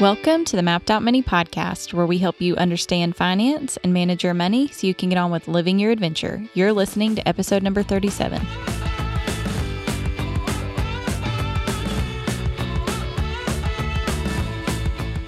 Welcome to the Mapped Out Money podcast, where we help you understand finance and manage your money so you can get on with living your adventure. You're listening to episode number 37.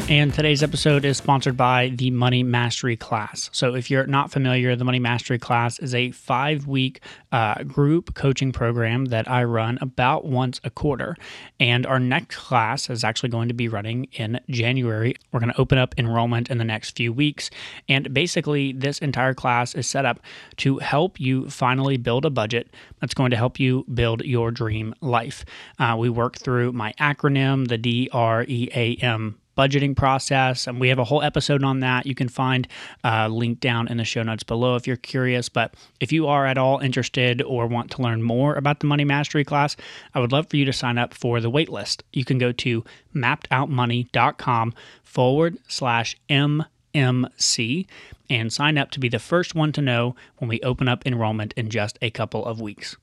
And today's episode is sponsored by the Money Mastery class. So, if you're not familiar, the Money Mastery class is a five week uh, group coaching program that I run about once a quarter. And our next class is actually going to be running in January. We're going to open up enrollment in the next few weeks. And basically, this entire class is set up to help you finally build a budget that's going to help you build your dream life. Uh, we work through my acronym, the D R E A M budgeting process. And we have a whole episode on that. You can find a uh, link down in the show notes below if you're curious. But if you are at all interested or want to learn more about the Money Mastery class, I would love for you to sign up for the waitlist. You can go to mappedoutmoney.com forward slash MMC and sign up to be the first one to know when we open up enrollment in just a couple of weeks.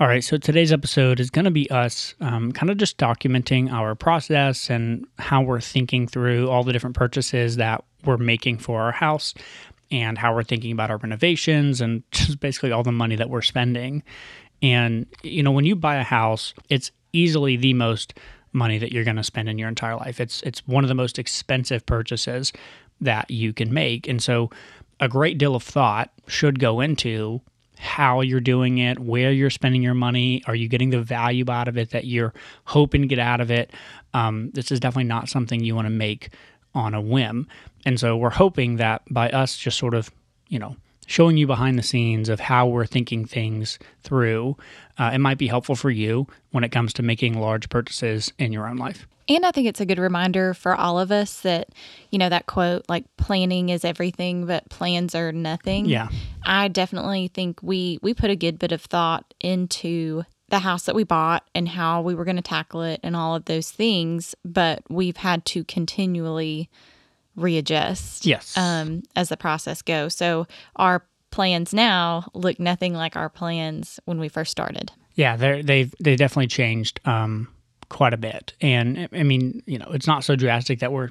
All right, so today's episode is going to be us um, kind of just documenting our process and how we're thinking through all the different purchases that we're making for our house and how we're thinking about our renovations and just basically all the money that we're spending. And, you know, when you buy a house, it's easily the most money that you're going to spend in your entire life. It's it's one of the most expensive purchases that you can make. And so a great deal of thought should go into how you're doing it, where you're spending your money. Are you getting the value out of it that you're hoping to get out of it? Um, this is definitely not something you want to make on a whim. And so we're hoping that by us just sort of, you know, showing you behind the scenes of how we're thinking things through, uh, it might be helpful for you when it comes to making large purchases in your own life. And I think it's a good reminder for all of us that, you know, that quote, like planning is everything, but plans are nothing. Yeah. I definitely think we we put a good bit of thought into the house that we bought and how we were going to tackle it and all of those things, but we've had to continually readjust yes. um, as the process goes. So our plans now look nothing like our plans when we first started. Yeah, they they've they definitely changed. Um, quite a bit. And I mean, you know, it's not so drastic that we're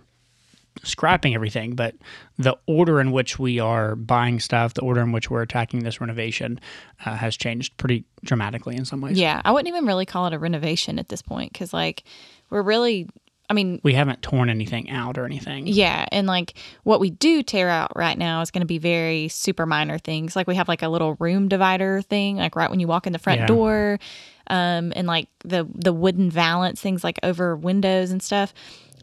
scrapping everything, but the order in which we are buying stuff, the order in which we're attacking this renovation uh, has changed pretty dramatically in some ways. Yeah, I wouldn't even really call it a renovation at this point because, like, we're really I mean, we haven't torn anything out or anything. Yeah. And like what we do tear out right now is going to be very super minor things. Like we have like a little room divider thing, like right when you walk in the front yeah. door um, and like the the wooden valance things like over windows and stuff.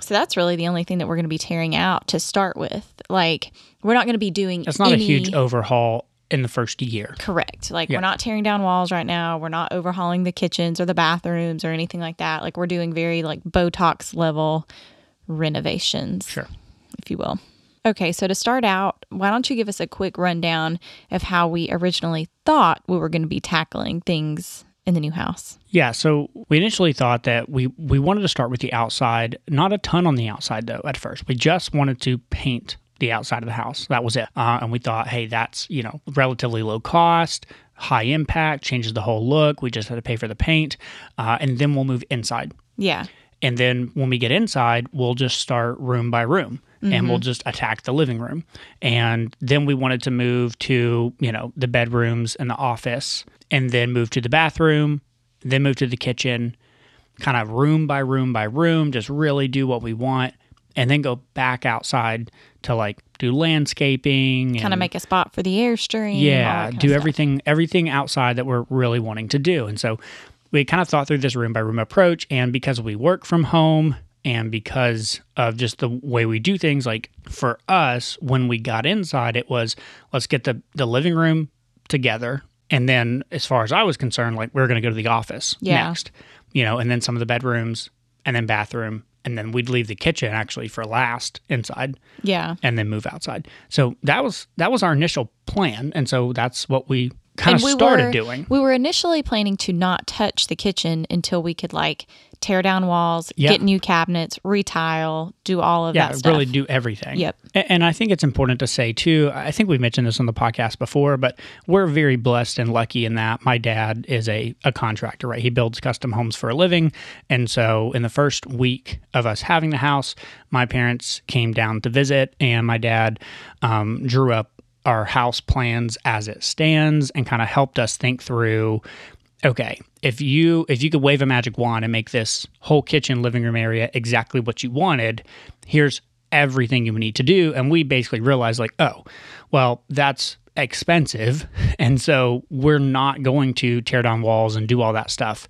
So that's really the only thing that we're going to be tearing out to start with. Like we're not going to be doing. It's not any, a huge overhaul in the first year. Correct. Like yeah. we're not tearing down walls right now. We're not overhauling the kitchens or the bathrooms or anything like that. Like we're doing very like Botox level renovations. Sure. If you will. Okay, so to start out, why don't you give us a quick rundown of how we originally thought we were going to be tackling things in the new house? Yeah, so we initially thought that we we wanted to start with the outside, not a ton on the outside though at first. We just wanted to paint the outside of the house. That was it. Uh, and we thought, hey, that's, you know, relatively low cost, high impact, changes the whole look. We just had to pay for the paint. Uh, and then we'll move inside. Yeah. And then when we get inside, we'll just start room by room mm-hmm. and we'll mm-hmm. just attack the living room. And then we wanted to move to, you know, the bedrooms and the office and then move to the bathroom, then move to the kitchen, kind of room by room by room, just really do what we want, and then go back outside to like do landscaping, kind of make a spot for the airstream. Yeah, do everything everything outside that we're really wanting to do, and so we kind of thought through this room by room approach, and because we work from home. And because of just the way we do things, like for us, when we got inside, it was let's get the, the living room together and then, as far as I was concerned, like we are going to go to the office yeah. next, you know, and then some of the bedrooms, and then bathroom, and then we'd leave the kitchen actually for last inside. Yeah, and then move outside. So that was that was our initial plan, and so that's what we kind of we started were, doing. We were initially planning to not touch the kitchen until we could like tear down walls, Yeah. get new cabinets, retile, do all of yeah, that stuff. really do everything. Yep. And I think it's important to say too. I think we've mentioned this on the podcast before, but we're very blessed and lucky in that my dad is a, a contractor, right? He builds custom homes for a living. And so in the first week of us having the house, my parents came down to visit, and my dad um, drew up our house plans as it stands and kind of helped us think through okay if you if you could wave a magic wand and make this whole kitchen living room area exactly what you wanted here's everything you need to do. And we basically realized like oh well that's expensive. And so we're not going to tear down walls and do all that stuff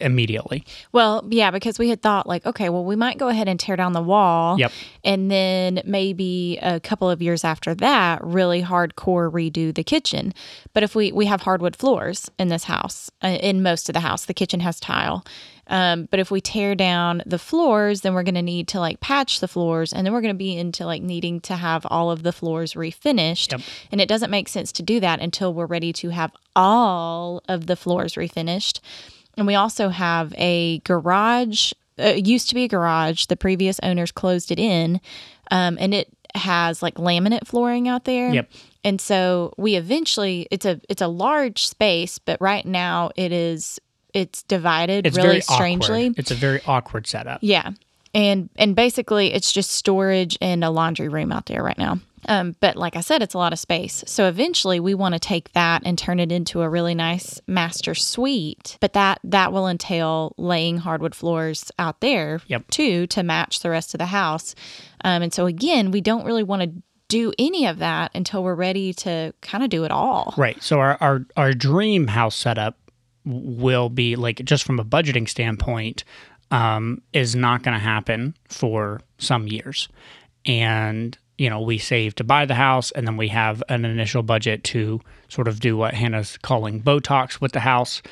immediately Well, yeah, because we had thought like, okay, well, we might go ahead and tear down the wall. Yep. And then maybe a couple of years after that, really hardcore redo the kitchen. But if we we have hardwood floors in this house, uh, in most of the house, the kitchen has tile. Um, but if we tear down the floors, then we're going to need to like patch the floors, and then we're going to be into like needing to have all of the floors refinished. Yep. And it doesn't make sense to do that until we're ready to have all of the floors refinished. And we also have a garage. Uh, it used to be a garage. The previous owners closed it in, um, and it has like laminate flooring out there. Yep. And so we eventually it's a it's a large space, but right now it is it's divided it's really strangely. awkward it's a very awkward setup Yeah. And and basically it's just storage and a laundry room out there right now. Um, but like I said, it's a lot of space. So eventually we want to take that and turn it into a really nice master suite. But that that will entail laying hardwood floors out there Yep. too to match the rest of the house. Um, and so again, we don't really want to do any of that until we're ready to kind of do it all. Right. So our, our our dream house setup will be like just from a budgeting standpoint um, is not going to happen for some years, and you know we save to buy the house, and then we have an initial budget to sort of do what Hannah's calling Botox with the house.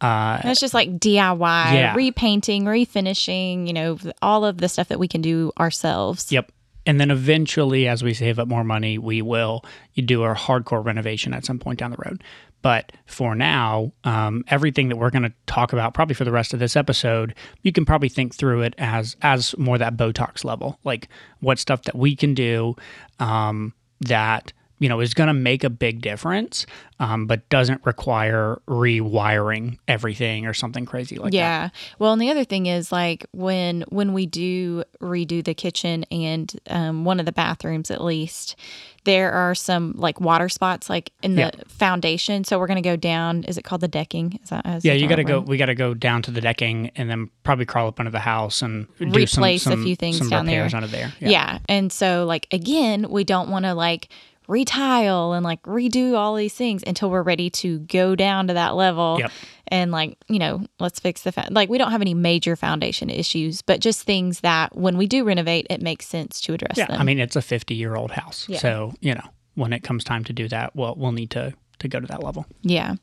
Uh, That's just like DIY, Yeah. repainting, refinishing, you know, all of the stuff that we can do ourselves. Yep. And then eventually, as we save up more money, we will do our hardcore renovation at some point down the road. But for now, um, everything that we're going to talk about, probably for the rest of this episode, you can probably think through it as as more that Botox level, like what stuff that we can do um, that you know is going to make a big difference, um, but doesn't require rewiring everything or something crazy like that. yeah. Well, and the other thing is like when when we do redo the kitchen and um, one of the bathrooms at least, there are some like water spots like in the Yeah. foundation. So we're gonna go down. Is it called the decking? Is that is Yeah, you got to go. We got to go down to the decking and then probably crawl up under the house and do some, Replace a few things some down there. there. Yeah. And so like again, we don't want to like retile and like redo all these things until we're ready to go down to that level Yep. and like, you know, let's fix the fa- like we don't have any major foundation issues, but just things that when we do renovate, it makes sense to address Yeah, them. I mean it's a 50 year old house, Yeah. so you know when it comes time to do that, well, we'll need to to go to that level. Yeah.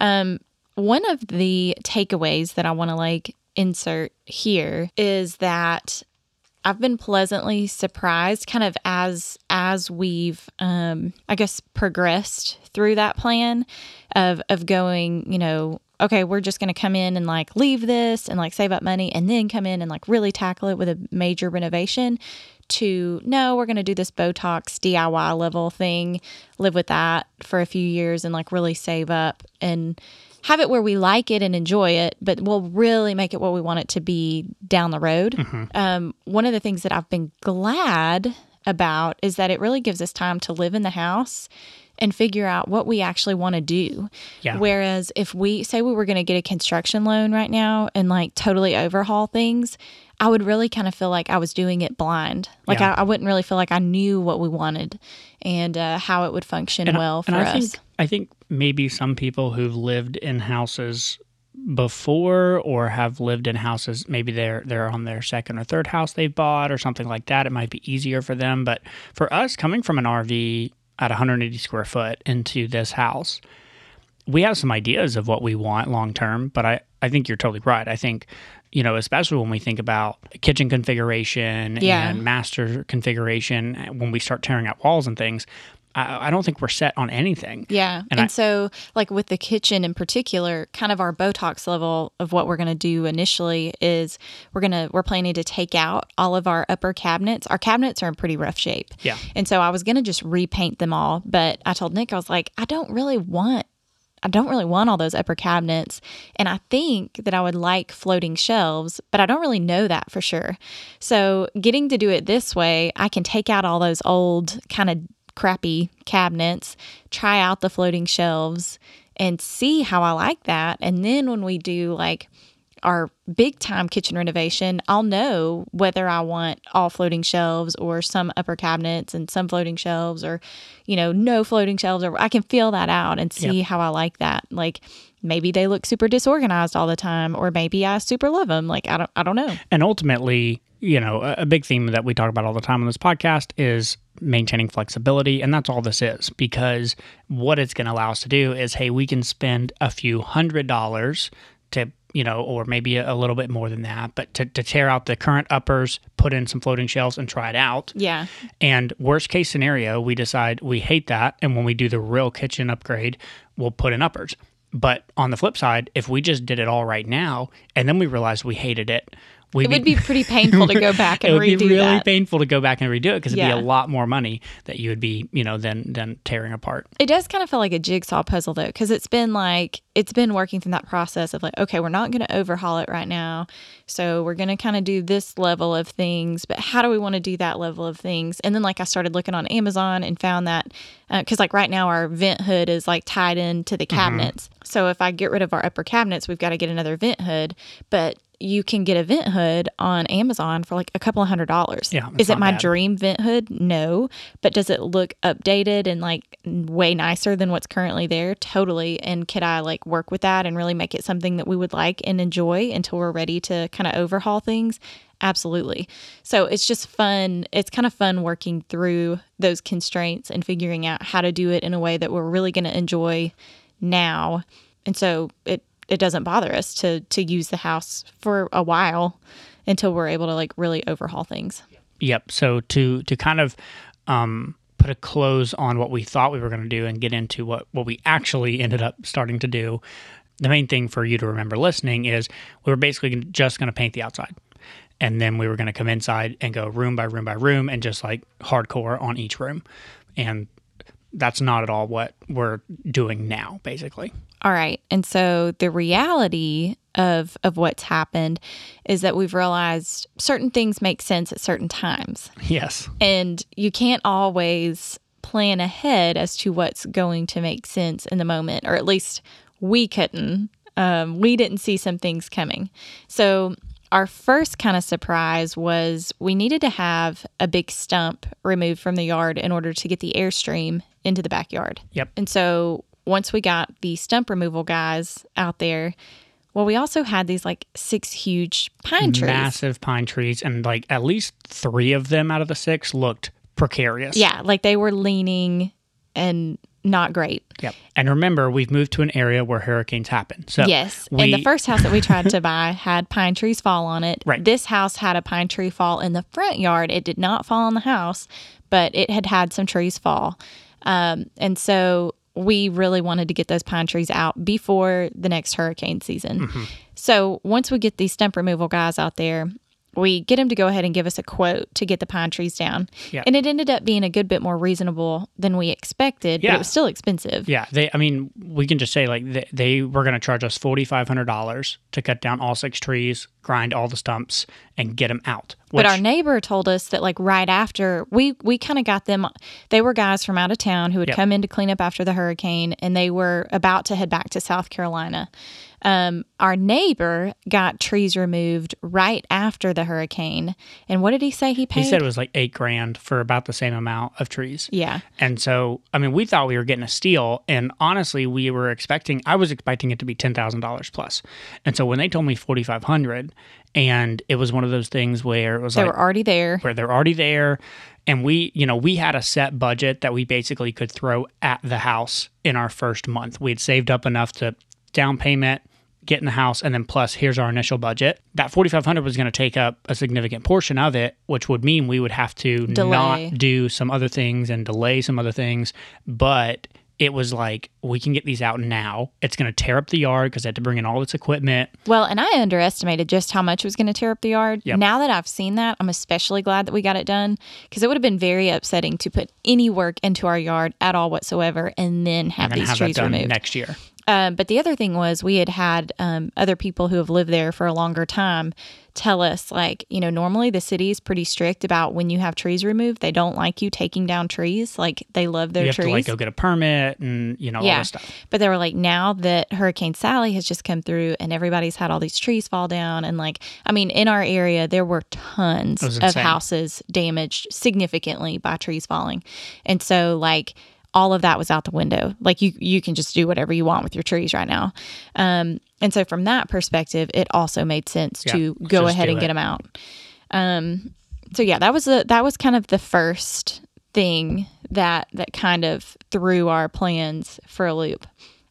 Um, one of the takeaways that I want to like insert here is that I've been pleasantly surprised kind of as as we've um I guess progressed through that plan of of going, you know, okay, we're just going to come in and like leave this and like save up money and then come in and like really tackle it with a major renovation to no, we're going to do this Botox DIY level thing, live with that for a few years and like really save up and have it where we like it and enjoy it, but we'll really make it what we want it to be down the road. Um, one of the things that I've been glad about is that it really gives us time to live in the house and figure out what we actually want to do. Yeah. Whereas if we say we were going to get a construction loan right now and like totally overhaul things, I would really kind of feel like I was doing it blind. Like Yeah. I, I wouldn't really feel like I knew what we wanted and uh, how it would function And, I- well for and us. I think I think maybe some people who've lived in houses before or have lived in houses maybe they're they're on their second or third house they've bought or something like that it might be easier for them but for us coming from an RV at 180 square foot into this house we have some ideas of what we want long term, but I, I think you're totally right. I think, you know, especially when we think about kitchen configuration Yeah. and master configuration, when we start tearing out walls and things, I, I don't think we're set on anything. Yeah. And, And I- so, like with the kitchen in particular, kind of our Botox level of what we're going to do initially is we're going to, we're planning to take out all of our upper cabinets. Our cabinets are in pretty rough shape. Yeah. And so I was going to just repaint them all. But I told Nick, I was like, I don't really want I don't really want all those upper cabinets. And I think that I would like floating shelves, but I don't really know that for sure. So, getting to do it this way, I can take out all those old kind of crappy cabinets, try out the floating shelves, and see how I like that. And then when we do like our big time kitchen renovation, I'll know whether I want all floating shelves or some upper cabinets and some floating shelves or, you know, no floating shelves or I can feel that out and see how I like that. Like maybe they look super disorganized all the time or maybe I super love them. Like I don't I don't know. And ultimately, you know, a, a big theme that we talk about all the time on this podcast is maintaining flexibility. And that's all this is because what it's going to allow us to do is hey, we can spend a few hundred dollars to, you know, or maybe a, a little bit more than that, but to, to tear out the current uppers, put in some floating shelves and try it out. Yeah. And worst case scenario, we decide we hate that. And when we do the real kitchen upgrade, we'll put in uppers. But on the flip side, if we just did it all right now and then we realized we hated it, we'd It would be pretty painful to go back and redo that. it would be really that. painful to go back and redo it because it'd Yeah. be a lot more money that you would be, you know, than than tearing apart. It does kind of feel like a jigsaw puzzle though, because it's been like it's been working through that process of like, okay, we're not going to overhaul it right now, so we're going to kind of do this level of things, but how do we want to do that level of things? And then like I started looking on Amazon and found that uh, because like right now our vent hood is like tied into the mm-hmm. cabinets, so if I get rid of our upper cabinets, we've got to get another vent hood, but you can get a vent hood on Amazon for like a couple of hundred dollars. Yeah, is it my bad. dream vent hood? No. But does it look updated and like way nicer than what's currently there? Totally. And could I like work with that and really make it something that we would like and enjoy until we're ready to kind of overhaul things? Absolutely. So it's just fun. It's kind of fun working through those constraints and figuring out how to do it in a way that we're really going to enjoy now. And so it it doesn't bother us to to use the house for a while until we're able to like really overhaul things. Yep. So to to kind of um, put a close on what we thought we were going to do and get into what what we actually ended up starting to do, the main thing for you to remember listening is we were basically just going to paint the outside. And then we were going to come inside and go room by room by room and just like hardcore on each room. And that's not at all what we're doing now, basically. All right. And so the reality of of what's happened is that we've realized certain things make sense at certain times. Yes. And you can't always plan ahead as to what's going to make sense in the moment, or at least we couldn't. Um, we didn't see some things coming. So, our first kind of surprise was we needed to have a big stump removed from the yard in order to get the airstream into the backyard. Yep. And so, once we got the stump removal guys out there, well, we also had these like six huge pine trees. Massive pine trees. And like at least three of them out of the six looked precarious. Yeah, like they were leaning and not great. Yep. And remember, we've moved to an area where hurricanes happen. So yes. we, and the first house that we tried to buy had pine trees fall on it. Right. This house had a pine tree fall in the front yard. It did not fall on the house, but it had had some trees fall. Um, and so we really wanted to get those pine trees out before the next hurricane season. Mm-hmm. So once we get these stump removal guys out there, we get them to go ahead and give us a quote to get the pine trees down. Yeah. And it ended up being a good bit more reasonable than we expected, but Yeah. it was still expensive. yeah, they. I mean, we can just say like they, they were going to charge us forty five hundred dollars to cut down all six trees, grind all the stumps, and get them out. But our neighbor told us that like right after we we kind of got them they were guys from out of town who had Yep. come in to clean up after the hurricane and they were about to head back to South Carolina. Um, our neighbor got trees removed right after the hurricane. And what did he say he paid? he said it was like eight grand for about the same amount of trees. yeah. And so, I mean, we thought we were getting a steal, and honestly, we were expecting. I was expecting it to be ten thousand dollars plus. And so, when they told me forty five hundred, and it was one of those things where it was like They like were already there. where they're already there, and we, you know, we had a set budget that we basically could throw at the house in our first month. We had saved up enough to down payment, get in the house, and then plus here's our initial budget. That 4500 was going to take up a significant portion of it, which would mean we would have to Delay. not do some other things and delay some other things. But it was like we can get these out now. It's going to tear up the yard because I had to bring in all this equipment. Well, and I underestimated just how much was going to tear up the yard. Yep. Now that I've seen that, I'm especially glad that we got it done because it would have been very upsetting to put any work into our yard at all whatsoever and then have I'm going to these have that trees done removed. next year. Um, but the other thing was we had had um, other people who have lived there for a longer time tell us like you know normally the city is pretty strict about when you have trees removed they don't like you taking down trees like they love their you have trees to like go get a permit and you know all yeah this stuff. but they were like now that hurricane sally has just come through and everybody's had all these trees fall down and like i mean in our area there were tons of houses damaged significantly by trees falling. And so like all of that was out the window. Like you you can just do whatever you want with your trees right now. Um and so from that perspective it also made sense Yeah, to go ahead and it. get them out. Um so yeah that was the that was kind of the first thing that that kind of threw our plans for a loop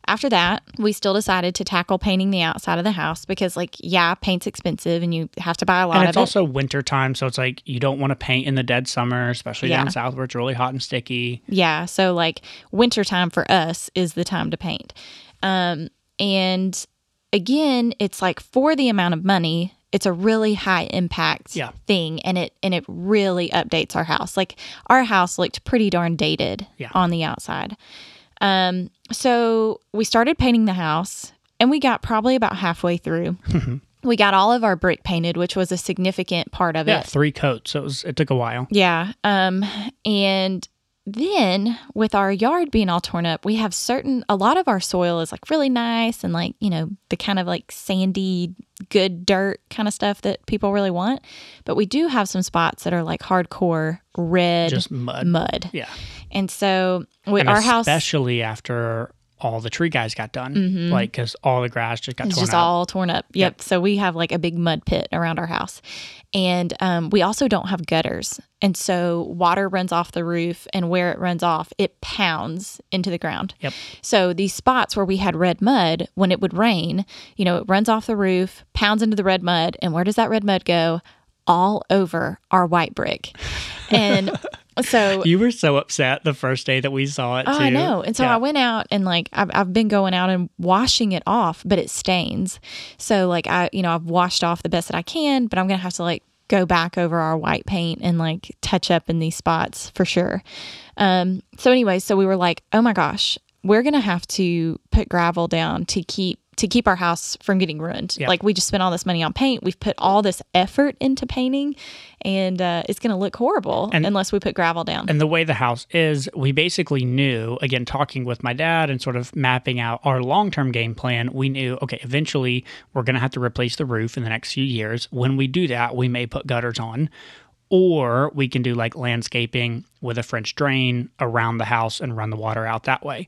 after that we still decided to tackle painting the outside of the house because like yeah paint's expensive and you have to buy a lot of it. And it's it also winter time, so it's like you don't want to paint in the dead summer, especially Yeah. down south where it's really hot and sticky. yeah so like wintertime for us is the time to paint um and again it's like for the amount of money it's a really high impact Yeah. thing and it and it really updates our house like our house looked pretty darn dated Yeah. on the outside um so we started painting the house and we got probably about halfway through we got all of our brick painted which was a significant part of it. Yeah, it three coats. So it was it took a while. yeah. Um, and then with our yard being all torn up, we have certain, a lot of our soil is like really nice and like, you know, the kind of like sandy, good dirt kind of stuff that people really want. But we do have some spots that are like hardcore red Just mud. mud. Yeah. And so with And our house, especially after all the tree guys got done, like because all the grass just got It's torn just up. all torn up. Yep. So we have like a big mud pit around our house. And um, we also don't have gutters. And so water runs off the roof, and where it runs off, it pounds into the ground. Yep. So these spots where we had red mud, when it would rain, you know, it runs off the roof, pounds into the red mud. And where does that red mud go? All over our white brick. And so you were so upset the first day that we saw it. Oh, too. I know. And so Yeah. I went out and like I've, I've been going out and washing it off, but it stains. So like I, you know, I've washed off the best that I can, but I'm gonna have to like go back over our white paint and like touch up in these spots for sure. Um. So anyway, so we were like, oh my gosh, we're gonna have to put gravel down to keep to keep our house from getting ruined. Yeah. Like we just spent all this money on paint. We've put all this effort into painting, and uh, it's gonna look horrible And- unless we put gravel down. And the way the house is, we basically knew, again, talking with my dad and sort of mapping out our long term game plan, we knew, okay, eventually we're going to have to replace the roof in the next few years. When we do that, we may put gutters on, or we can do like landscaping with a French drain around the house and run the water out that way.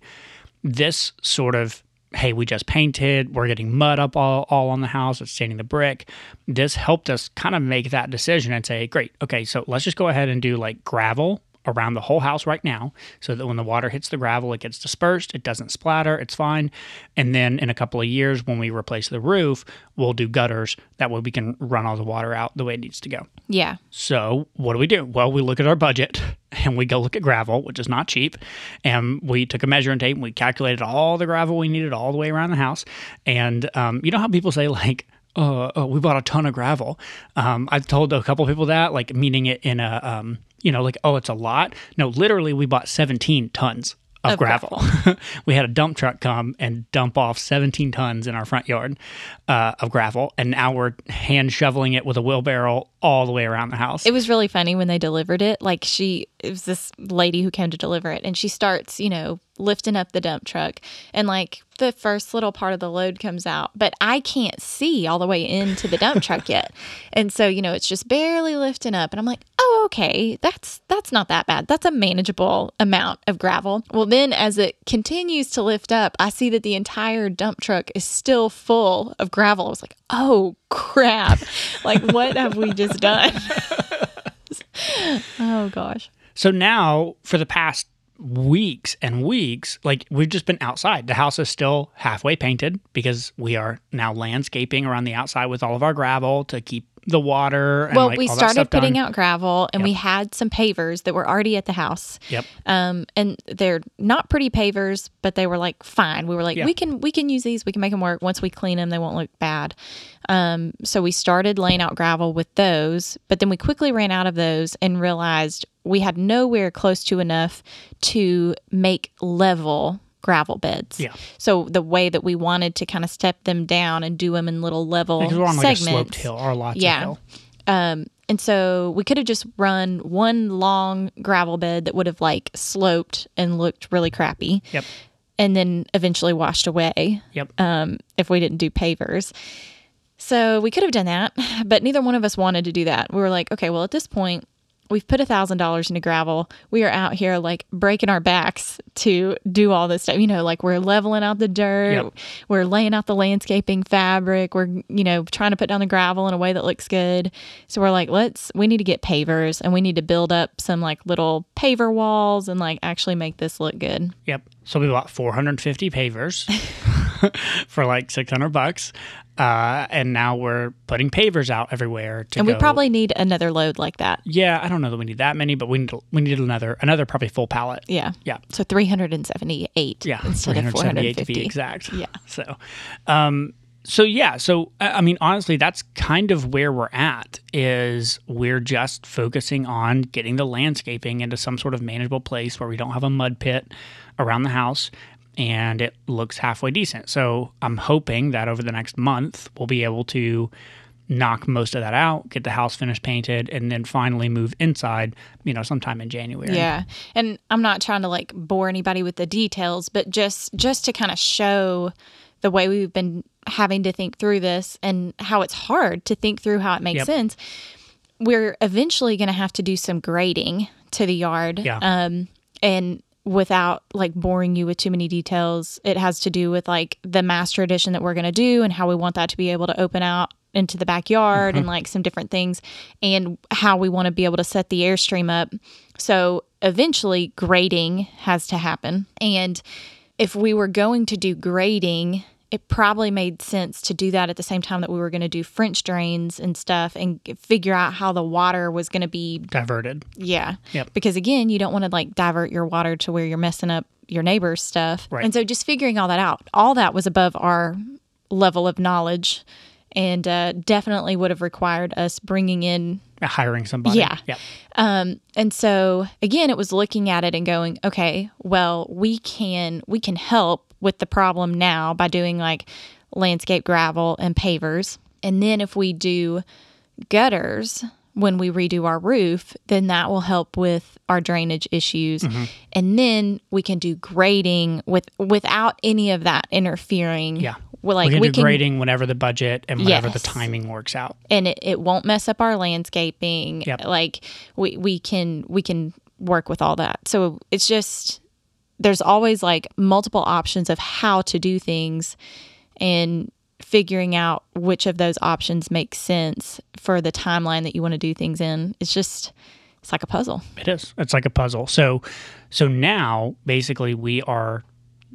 This sort of hey, we just painted, we're getting mud up all, all on the house, it's staining the brick. This helped us kind of make that decision and say, great, okay, so let's just go ahead and do like gravel around the whole house right now so that when the water hits the gravel, it gets dispersed, it doesn't splatter, it's fine. And then in a couple of years, when we replace the roof, we'll do gutters. That way we can run all the water out the way it needs to go. yeah. So, what do we do? Well, we look at our budget and we go look at gravel, which is not cheap. And we took a measuring tape and we calculated all the gravel we needed all the way around the house. And um, you know how people say, like, uh, uh, we bought a ton of gravel. Um, I've told a couple people that, like, meaning it in a, um, you know, like, oh, it's a lot. No, literally, we bought 17 tons of, Of gravel. we had a dump truck come and dump off 17 tons in our front yard uh, of gravel. And now we're hand shoveling it with a wheelbarrow all the way around the house. It was really funny when they delivered it. Like she, it was this lady who came to deliver it, and she starts, you know, lifting up the dump truck, and like the first little part of the load comes out, but I can't see all the way into the dump truck yet, and so you know it's just barely lifting up, and I'm like, oh, okay, that's that's not that bad. That's a manageable amount of gravel. Well, then as it continues to lift up, I see that the entire dump truck is still full of gravel. I was like, oh crap, like what have we just done? oh gosh. So now, for the past weeks and weeks, like we've just been outside. The house is still halfway painted because we are now landscaping around the outside with all of our gravel to keep the water. And well, like we all that started putting done. out gravel, and Yep. we had some pavers that were already at the house. Yep. Um, and they're not pretty pavers, but they were like fine. We were like, Yeah. we can we can use these. We can make them work. Once we clean them, they won't look bad. Um, so we started laying out gravel with those, but then we quickly ran out of those and realized we had nowhere close to enough to make level gravel beds. Yeah. So the way that we wanted to kind of step them down and do them in little level Because we're on like a sloped hill or lots Yeah. of hill. Um, and so we could have just run one long gravel bed that would have like sloped and looked really crappy Yep. and then eventually washed away Yep. um, if we didn't do pavers. So we could have done that, but neither one of us wanted to do that. We were like, okay, well, at this point, we've put a thousand dollars into gravel. We are out here like breaking our backs to do all this stuff. You know, like we're leveling out the dirt, Yep. we're laying out the landscaping fabric, we're you know trying to put down the gravel in a way that looks good. So we're like, let's we need to get pavers and we need to build up some like little paver walls and like actually make this look good. Yep. So we bought 450 pavers for like 600 bucks. Uh, and now we're putting pavers out everywhere to And we go- probably need another load like that. Yeah, I don't know that we need that many, but we need we need another another probably full pallet. Yeah. Yeah. So 378 Yeah, instead of 378 to 450. be exact. Yeah. So, um, so yeah, so I mean, honestly, that's kind of where we're at. Is we're just focusing on getting the landscaping into some sort of manageable place where we don't have a mud pit around the house, and it looks halfway decent. So I'm hoping that over the next month we'll be able to knock most of that out, get the house finished painted, and then finally move inside. You know, sometime in January. Yeah. And I'm not trying to like bore anybody with the details, but just just to kind of show the way we've been having to think through this and how it's hard to think through how it makes Yep. sense. We're eventually going to have to do some grading to the yard. Yeah. Um and without like boring you with too many details, it has to do with like the master edition that we're going to do and how we want that to be able to open out into the backyard and mm-hmm. like some different things and how we want to be able to set the airstream up. So eventually grading has to happen. And if we were going to do grading, it probably made sense to do that at the same time that we were going to do French drains and stuff and figure out how the water was going to be diverted. yeah. Yep. Because again, you don't want to like divert your water to where you're messing up your neighbor's stuff. Right. And so just figuring all that out, all that was above our level of knowledge and uh, definitely would have required us bringing in Hiring somebody. Yeah. Yeah. um, and so again, it was looking at it and going, okay, well, we can we can help with the problem now by doing like landscape gravel and pavers, and then if we do gutters when we redo our roof, then that will help with our drainage issues, Mm-hmm. and then we can do grading with without any of that interfering. Yeah. Well, like we can we do can grading whenever the budget and whenever the timing works out. and it, it won't mess up our landscaping Yep. like we we can we can work with all that so it's just there's always like multiple options of how to do things and figuring out which of those options makes sense for the timeline that you want to do things in it's just it's like a puzzle It is. It's like a puzzle. So so now basically we are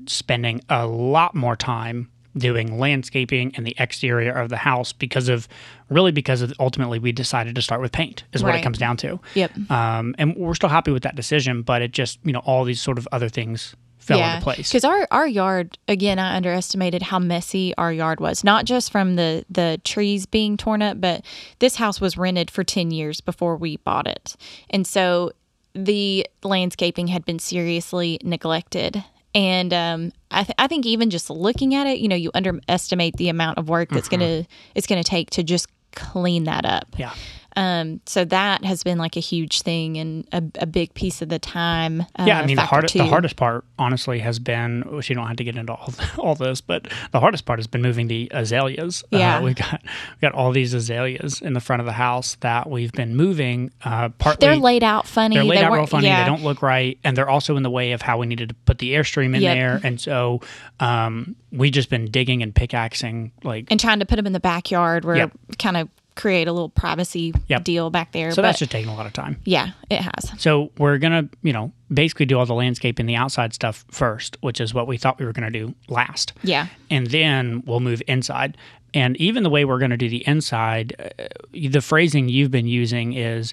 spending a lot more time doing landscaping and the exterior of the house because of really because of ultimately we decided to start with paint is what it comes down to. Yep. Um, and we're still happy with that decision, but it just you know all these sort of other things fell into place. Because our, our yard, again, I underestimated how messy our yard was. Not just from the, the trees being torn up, but this house was rented for 10 years before we bought it. And so the landscaping had been seriously neglected. And um, I, th- I think even just looking at it, you know, you underestimate the amount of work that's gonna it's gonna take to just clean that up. Yeah. Um, so that has been like a huge thing and a, a big piece of the time. Uh, Yeah, I mean the the hardest part honestly has been which you don't have to get into all all this, but the hardest part has been moving the azaleas. Yeah. uh, we've got we've got all these azaleas in the front of the house that we've been moving. Uh, partly They're laid out funny. they're laid They out real funny. Yeah. They don't look right, and they're also in the way of how we needed to put the airstream in Yep. there. And so um, we just been digging and pickaxing like. and trying to put them in the backyard where Yep. kind of create a little privacy Yep. deal back there. so but that's just taking a lot of time. yeah, it has. So we're gonna, you know, basically do all the landscape and the outside stuff first, which is what we thought we were going to do last. Yeah. And then we'll move inside. And even the way we're going to do the inside, uh, the phrasing you've been using is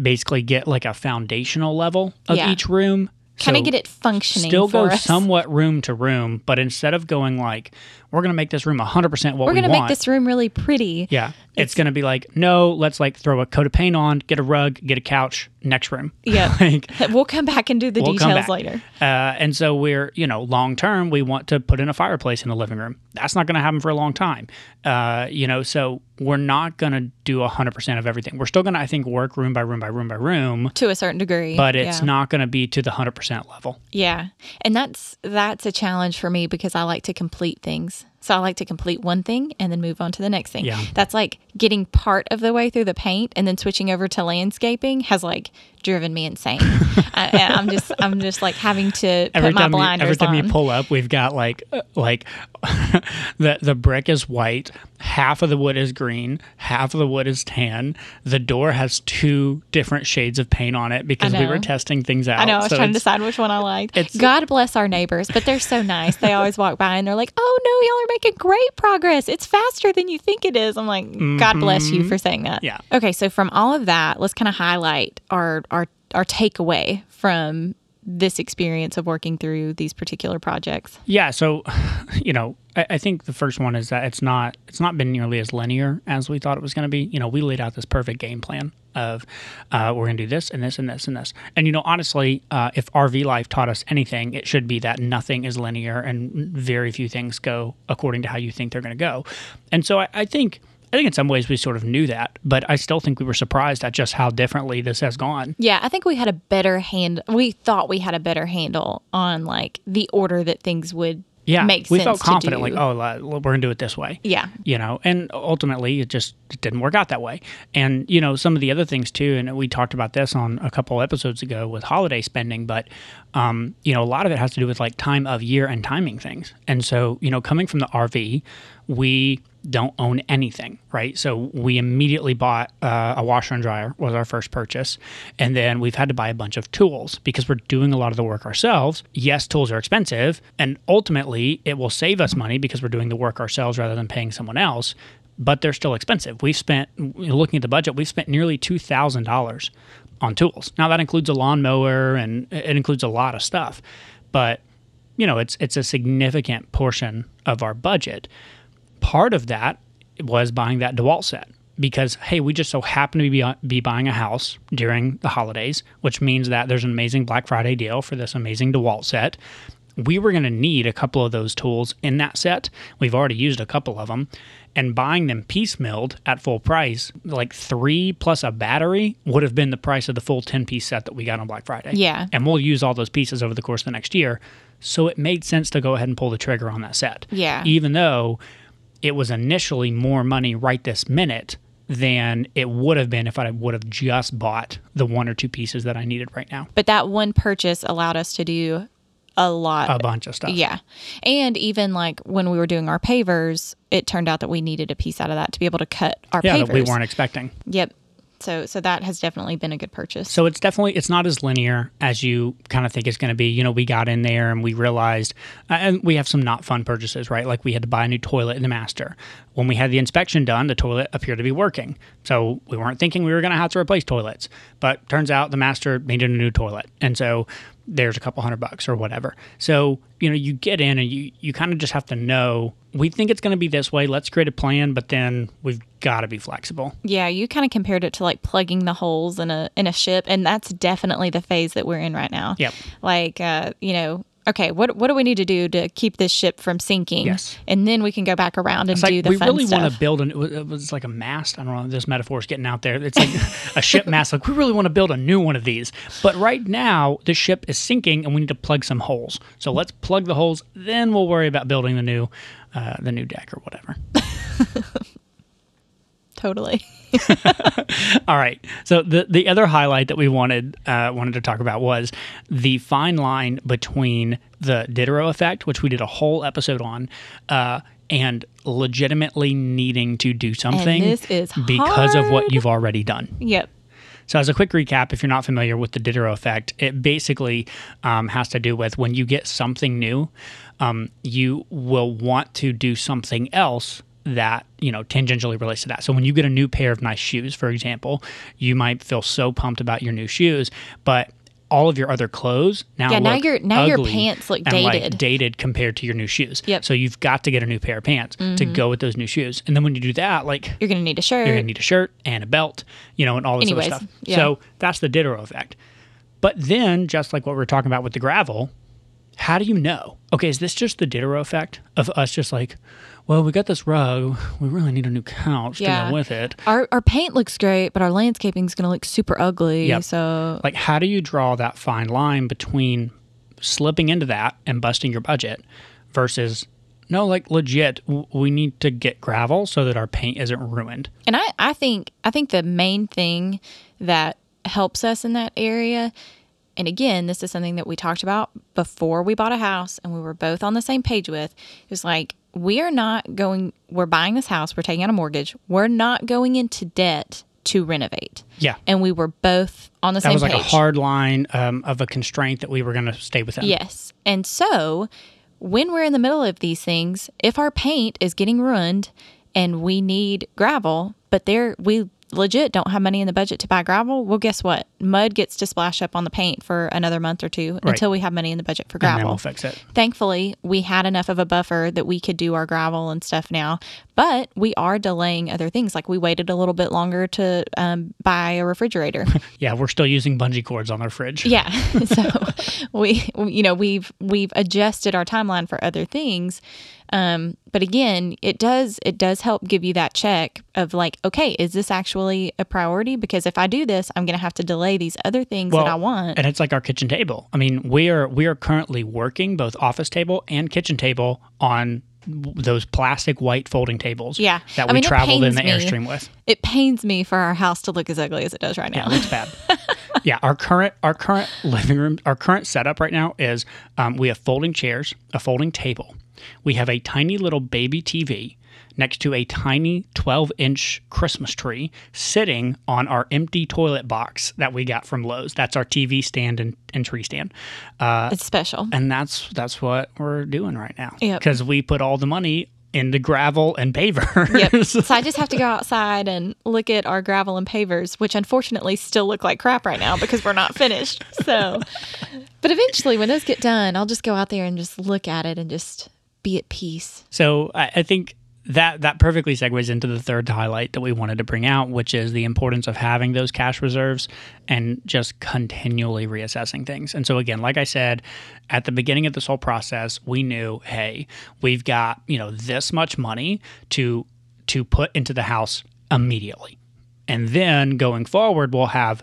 basically get like a foundational level of Yeah. each room. Kind of So get it functioning. Still go us. somewhat room to room, but instead of going like, we're going to make this room 100% what We're we gonna want. make this room really pretty. Yeah. It's, going to be like, no, let's like throw a coat of paint on, get a rug, get a couch, next room. Yeah. like, We'll come back and do the we'll details later. Uh, and so we're, you know, long term, we want to put in a fireplace in the living room. That's not going to happen for a long time. Uh, you know, so we're not going to do 100% of everything. We're still going to, I think, work room by room by room by room, To a certain degree. but it's yeah. not going to be to the 100% level. Yeah. And that's that's a challenge for me because I like to complete things. So I like to complete one thing and then move on to the next thing. Yeah. That's like getting part of the way through the paint and then switching over to landscaping has like driven me insane. I, I'm just I'm just like having to Every put my time, you, blinders every time on. you pull up, we've got like uh, like the the brick is white, half of the wood is green, half of the wood is tan. The door has two different shades of paint on it because we were testing things out. I know I was So trying to decide which one I liked. God bless our neighbors, but they're so nice. They always walk by and they're like, "Oh no, y'all are making great progress. It's faster than you think it is." I'm like, "God bless you for saying that." Mm-hmm. Yeah. Okay, so from all of that, let's kind of highlight our our our takeaway from this experience of working through these particular projects. Yeah, so you know, I, I think the first one is that it's not it's not been nearly as linear as we thought it was going to be. You know, we laid out this perfect game plan of uh, we're going to do this and this and this and this. And you know, honestly, uh, if RV life taught us anything, it should be that nothing is linear and very few things go according to how you think they're going to go. And so I, I think. I think in some ways we sort of knew that, but I still think we were surprised at just how differently this has gone. Yeah, I think we had a better hand. We thought we had a better handle on like the order that things would Yeah, make we sense. felt confident, like, oh, we're going to do it this way. yeah, you know and ultimately it just it didn't work out that way and you know some of the other things too and we talked about this on a couple episodes ago with holiday spending but um, you know a lot of it has to do with like time of year and timing things and so you know coming from the rv we don't own anything right? So we immediately bought uh, a washer and dryer was our first purchase. And then we've had to buy a bunch of tools because we're doing a lot of the work ourselves. Yes tools are expensive and ultimately it will save us money because we're doing the work ourselves rather than paying someone else but they're still expensive. We've spent looking at the budget we've spent nearly $2000 on tools. Now that includes a lawnmower and it includes a lot of stuff but you know it's it's a significant portion of our budget part of that was buying that DeWalt set because hey, we just so happen to be be buying a house during the holidays, which means that there's an amazing Black Friday deal for this amazing DeWalt set. We were going to need a couple of those tools in that set. We've already used a couple of them, and buying them piecemealed at full price, like three plus a battery, would have been the price of the full 10 piece set that we got on Black Friday. Yeah. And we'll use all those pieces over the course of the next year. So it made sense to go ahead and pull the trigger on that set. Yeah. Even though it was initially more money right this minute than it would have been if I would have just bought the one or two pieces that I needed right now. but that one purchase allowed us to do a lot. A bunch of stuff. Yeah. And even like when we were doing our pavers, it turned out that we needed a piece out of that to be able to cut our pavers. Yeah, pavers. that we weren't expecting. Yep. So so that has definitely been a good purchase. So it's definitely it's not as linear as you kind of think it's going to be. You know, we got in there and we realized, and we have some not fun purchases, right? Like we had to buy a new toilet in the master. When we had the inspection done, the toilet appeared to be working. So we weren't thinking we were going to have to replace toilets, but turns out the master needed a new toilet, and so there's a couple hundred bucks or whatever. So you know, you get in and you you kind of just have to know. We think it's going to be this way. Let's create a plan, but then we've got to be flexible. yeah, you kind of compared it to like plugging the holes in a in a ship, and that's definitely the phase that we're in right now. Yep. Like uh, you know, okay, what what do we need to do to keep this ship from sinking? Yes. And then we can go back around and It's do like the we fun really stuff. want to build an it was, like a mast. I don't know. This metaphor is getting out there. It's like a ship mast. Like we really want to build a new one of these, but right now the ship is sinking and we need to plug some holes. So let's plug the holes. Then we'll worry about building the new, uh, the new deck or whatever. totally. All right. So the the other highlight that we wanted uh, wanted to talk about was the fine line between the Diderot effect, which we did a whole episode on, uh, and legitimately needing to do something because of what you've already done. yep. So, as a quick recap, if you're not familiar with the Diderot effect, it basically um, has to do with when you get something new, um, you will want to do something else that you know tangentially relates to that. So when you get a new pair of nice shoes, for example, you might feel so pumped about your new shoes, but all of your other clothes now yeah now your now your pants look and, like, dated dated compared to your new shoes. Yep. So you've got to get a new pair of pants to mm-hmm. go with those new shoes. And then when you do that, like you're gonna need a shirt you're gonna need a shirt and a belt, you know, and all this Anyways, other stuff. yeah. So that's the Diderot effect. But then, just like what we're talking about with the gravel, how do you know? Okay, is this just the Diderot effect of us just like, well, we got this rug, we really need a new couch to go with it. our, our paint looks great but our landscaping's gonna look super ugly Yep. so Like, how do you draw that fine line between slipping into that and busting your budget versus no, like legit, we need to get gravel so that our paint isn't ruined. And I, I think I think the main thing that helps us in that area, and again, this is something that we talked about before we bought a house and we were both on the same page with, is like we are not going we're buying this house, we're taking out a mortgage, we're not going into debt to renovate. Yeah. And we were both on the That same page. That was like page. a hard line um, of a constraint that we were going to stay within. Yes. And so when we're in the middle of these things, if our paint is getting ruined and we need gravel, but there we legit don't have money in the budget to buy gravel, well guess what? Mud gets to splash up on the paint for another month or two until we have money in the budget for And gravel. we'll fix it. Thankfully, we had enough of a buffer that we could do our gravel and stuff now, but we are delaying other things. Like we waited a little bit longer to um, buy a refrigerator. Yeah, we're still using bungee cords on our fridge. Yeah. so we, you know, we've we've adjusted our timeline for other things. Um, but again, it does it does help give you that check of like, okay, is this actually a priority? Because if I do this, I'm going to have to delay these other things that I want. And it's like our kitchen table. I mean, we are we are currently working both office table and kitchen table on those plastic white folding tables. Yeah. that I we mean, traveled in the me. Airstream with. It pains me for our house to look as ugly as it does right now. Yeah, it's bad. yeah, our current our current living room, our current setup right now is um, we have folding chairs, a folding table. We have a tiny little baby TV next to a tiny 12 inch Christmas tree sitting on our empty toilet box that we got from Lowe's. That's our TV stand and, and tree stand. Uh, it's special. and that's that's what we're doing right now. Yep. Because we put all the money into gravel and pavers. Yep. so I just have to go outside and look at our gravel and pavers, which unfortunately still look like crap right now because we're not finished. So, but eventually, when those get done, I'll just go out there and just look at it and just be at peace. So I, I think that that perfectly segues into the third highlight that we wanted to bring out, which is the importance of having those cash reserves and just continually reassessing things. And so again, like I said, at the beginning of this whole process, we knew, hey, we've got, you know, this much money to to put into the house immediately. And then going forward, we'll have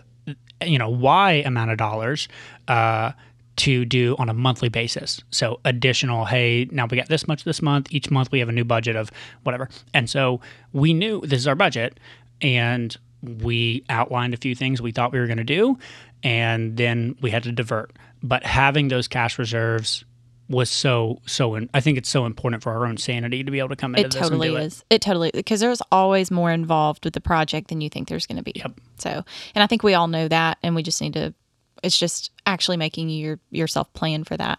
you know y amount of dollars uh, to do on a monthly basis. So additional, hey, now we got this much this month. Each month we have a new budget of whatever. And so we knew this is our budget, and we outlined a few things we thought we were going to do, and then we had to divert. But having those cash reserves was so so. In, I think it's so important for our own sanity to be able to come into It this totally and do it. is. It totally because there's always more involved with the project than you think there's going to be. Yep. So, and I think we all know that, and we just need to. It's just actually making your yourself plan for that.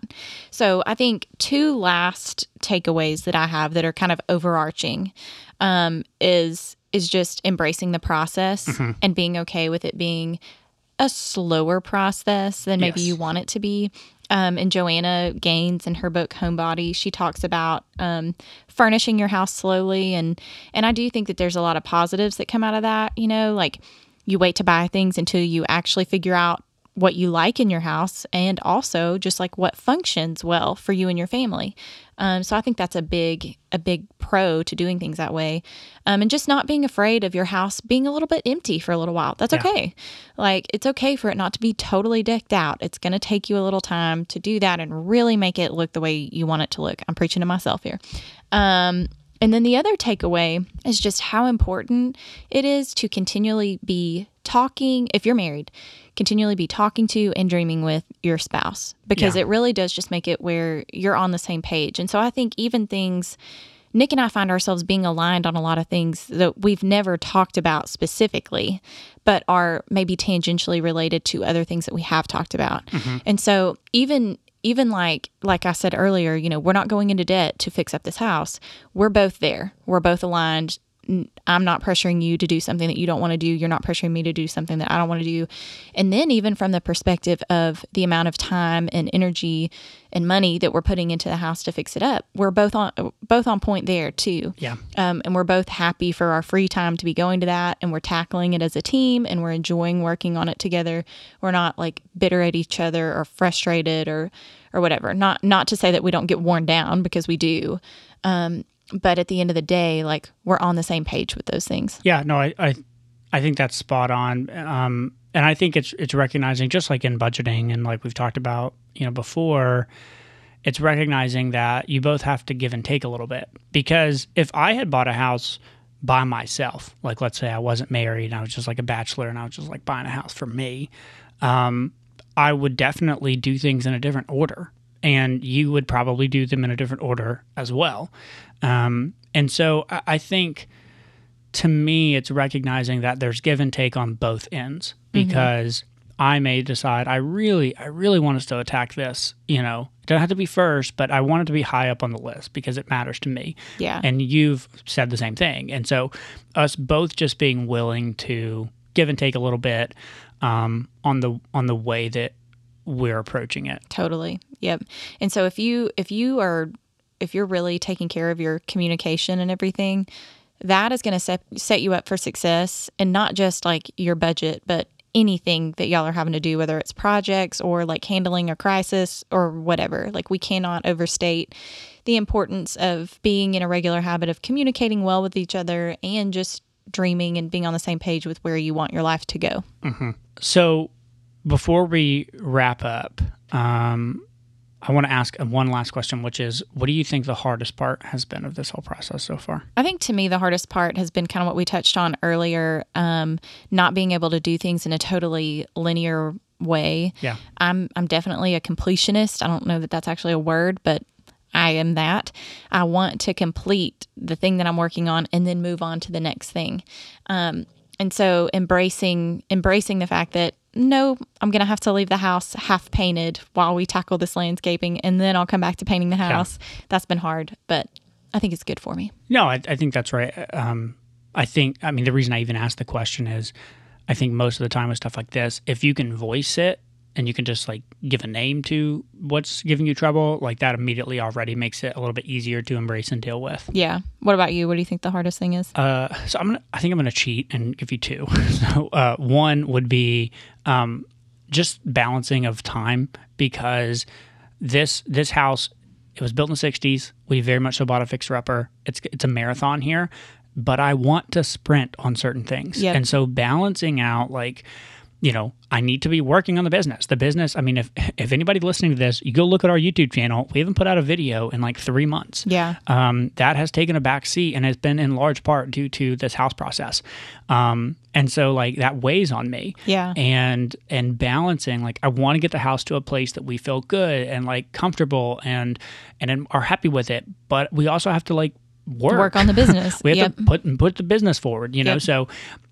So, I think two last takeaways that I have that are kind of overarching um, is is just embracing the process Mm-hmm. and being okay with it being a slower process than maybe Yes. you want it to be. Um, and Joanna Gaines in her book Homebody, she talks about um, furnishing your house slowly, and and I do think that there's a lot of positives that come out of that. You know, like you wait to buy things until you actually figure out what you like in your house, and also just like what functions well for you and your family. Um, so I think that's a big a big pro to doing things that way, um, and just not being afraid of your house being a little bit empty for a little while. That's Yeah. okay. Like it's okay for it not to be totally decked out. It's going to take you a little time to do that and really make it look the way you want it to look. I'm preaching to myself here. Um, and then the other takeaway is just how important it is to continually be talking, if you're married, continually be talking to and dreaming with your spouse because Yeah. it really does just make it where you're on the same page. And so I think even things Nick and I find ourselves being aligned on a lot of things that we've never talked about specifically, but are maybe tangentially related to other things that we have talked about. Mm-hmm. And so even even like like I said earlier, you know, we're not going into debt to fix up this house. We're both there. We're both aligned I'm not pressuring you to do something that you don't want to do. You're not pressuring me to do something that I don't want to do. And then, even from the perspective of the amount of time and energy and money that we're putting into the house to fix it up, we're both on both on point there too. Yeah. Um, and we're both happy for our free time to be going to that, and we're tackling it as a team, and we're enjoying working on it together. We're not like bitter at each other or frustrated or or whatever. Not not to say that we don't get worn down because we do. Um, but at the end of the day, like we're on the same page with those things. Yeah, no, I, I, I think that's spot on. Um, and I think it's it's recognizing just like in budgeting and like we've talked about, you know, before, it's recognizing that you both have to give and take a little bit. Because if I had bought a house by myself, like let's say I wasn't married, I was just like a bachelor and I was just like buying a house for me, um, I would definitely do things in a different order and you would probably do them in a different order as well. Um, and so I think to me, it's recognizing that there's give and take on both ends mm-hmm. because mm-hmm. I may decide I really, I really want us to attack this. You know, it doesn't have to be first, but I want it to be high up on the list because it matters to me. Yeah. And you've said the same thing. And so us both just being willing to give and take a little bit um, on the on the way that we're approaching it. Totally. Yep. And so if you if you are if you're really taking care of your communication and everything, that is going to set set you up for success and not just like your budget, but anything that y'all are having to do whether it's projects or like handling a crisis or whatever. Like we cannot overstate the importance of being in a regular habit of communicating well with each other and just dreaming and being on the same page with where you want your life to go. Mm-hmm. So before we wrap up, um, I want to ask one last question, which is what do you think the hardest part has been of this whole process so far? I think to me, the hardest part has been kind of what we touched on earlier um, not being able to do things in a totally linear way. Yeah. I'm, I'm definitely a completionist. I don't know that that's actually a word, but I am that. I want to complete the thing that I'm working on and then move on to the next thing. Um, and so embracing embracing the fact that no, I'm going to have to leave the house half painted while we tackle this landscaping, and then I'll come back to painting the house. Yeah. That's been hard, but I think it's good for me. No, I, I think that's right. Um, I think, I mean, the reason I even asked the question is I think most of the time with stuff like this, if you can voice it and you can just like give a name to what's giving you trouble, like that immediately already makes it a little bit easier to embrace and deal with. Yeah. What about you? What do you think the hardest thing is? Uh, so I'm gonna, I think I'm gonna cheat and give you two. so uh, one would be um, just balancing of time because this this house it was built in the 60s. We very much so bought a fixer upper. It's it's a marathon here, but I want to sprint on certain things, yep. and so balancing out like you know, I need to be working on the business. The business, I mean, if if anybody listening to this, you go look at our YouTube channel. We haven't put out a video in like three months. Yeah. Um, that has taken a back seat and has been in large part due to this house process. Um, and so like that weighs on me. Yeah. And and balancing, like I want to get the house to a place that we feel good and like comfortable and and are happy with it. But we also have to like work. Work on the business. we have yep. to put put the business forward, you know. Yep. So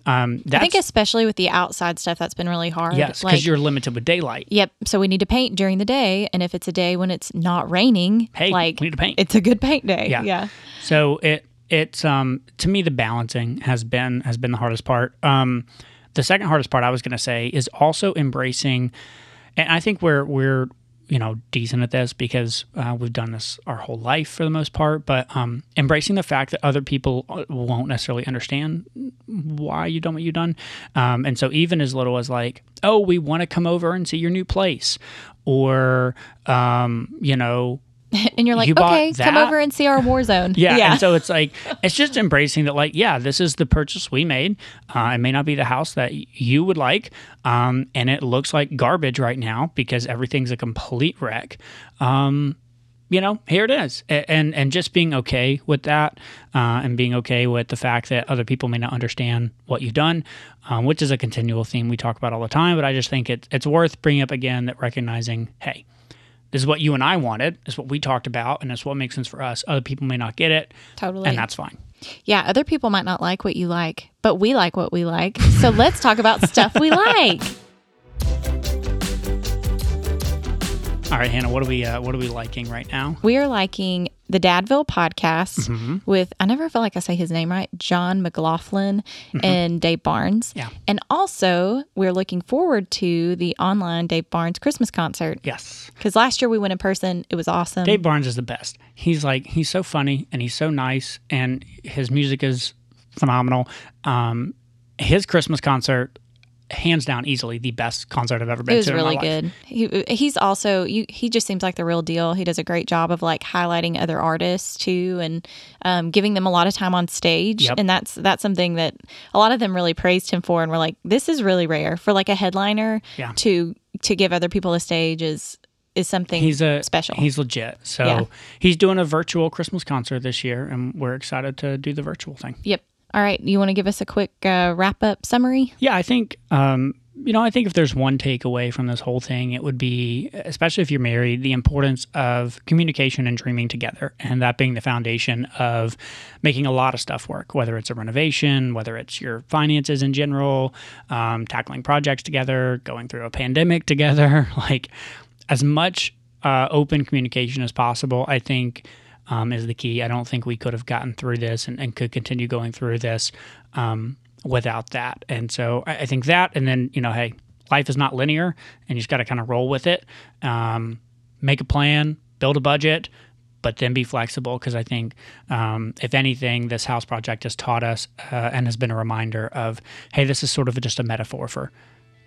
um, I think especially with the outside stuff, that's been really hard. Yes, because like, you're limited with daylight. Yep. So we need to paint during the day, and if it's a day when it's not raining, hey, like we need to paint. It's a good paint day. Yeah. Yeah. So it it's um to me the balancing has been has been the hardest part. Um, the second hardest part I was going to say is also embracing, and I think we're we're you know decent at this because uh, we've done this our whole life for the most part but um, embracing the fact that other people uh, won't necessarily understand why you've done what you've done um, and so even as little as like oh we want to come over and see your new place or um, you know and you're like, you okay, come over and see our war zone. yeah, yeah. And so it's like, it's just embracing that, like, yeah, this is the purchase we made. Uh, it may not be the house that you would like. Um, and it looks like garbage right now because everything's a complete wreck. Um, you know, here it is, and and just being okay with that, uh, and being okay with the fact that other people may not understand what you've done, um, which is a continual theme we talk about all the time. But I just think it, it's worth bringing up again that recognizing, hey, this is what you and I wanted. Is what we talked about, and it's what makes sense for us. Other people may not get it, Totally. and that's fine. yeah, other people might not like what you like, but we like what we like. So let's talk about stuff we like. All right, Hannah, what are we uh, what are we liking right now? We are liking the Dadville podcast Mm-hmm. with, I never feel like I say his name right, Jon McLaughlin and Dave Barnes. Mm-hmm. Yeah. And also, we're looking forward to the online Dave Barnes Christmas concert Yes. because last year we went in person. It was awesome. Dave Barnes is the best. He's like he's so funny and he's so nice and his music is phenomenal. Um, his Christmas concert, hands down, easily the best concert I've ever been it was to. really good. He he's also you, he just seems like the real deal. He does a great job of like highlighting other artists too, and um, giving them a lot of time on stage. Yep. And that's that's something that a lot of them really praised him for, and we're like, this is really rare for like a headliner Yeah. to to give other people a stage is is something He's a special. He's legit. So Yeah. he's doing a virtual Christmas concert this year, and we're excited to do the virtual thing. yep. All right, you want to give us a quick uh, wrap up summary? Yeah, I think um, you know, I think if there's one takeaway from this whole thing, it would be, especially if you're married, the importance of communication and dreaming together, and that being the foundation of making a lot of stuff work. Whether it's a renovation, whether it's your finances in general, um, tackling projects together, going through a pandemic together, like as much uh, open communication as possible. I think um, is the key. I don't think we could have gotten through this and, and could continue going through this um, without that. And so I, I think that, and then, you know, hey, life is not linear and you just got to kind of roll with it. Um, make a plan, build a budget, but then be flexible because I think, um, if anything, this house project has taught us uh, and has been a reminder of, hey, this is sort of just a metaphor for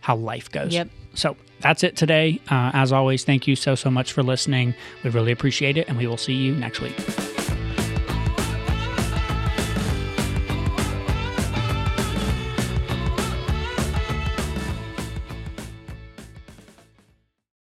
how life goes. Yep. So that's it today. Uh, as always, thank you so, so much for listening. We really appreciate it, and we will see you next week.